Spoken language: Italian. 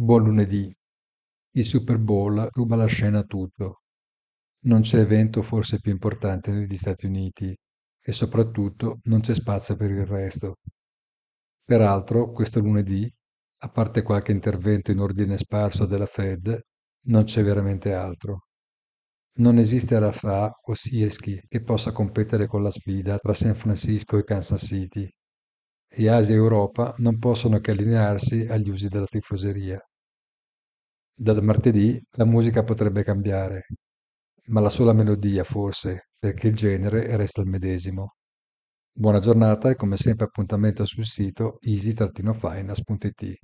Buon lunedì. Il Super Bowl ruba la scena a tutto. Non c'è evento forse più importante negli Stati Uniti e soprattutto non c'è spazio per il resto. Peraltro, questo lunedì, a parte qualche intervento in ordine sparso della Fed, non c'è veramente altro. Non esiste Rafah o Sirski che possa competere con la sfida tra San Francisco e Kansas City e Asia e Europa non possono che allinearsi agli usi della tifoseria. Da martedì la musica potrebbe cambiare, ma la sola melodia forse, perché il genere resta il medesimo. Buona giornata e come sempre appuntamento sul sito easy-finance.it.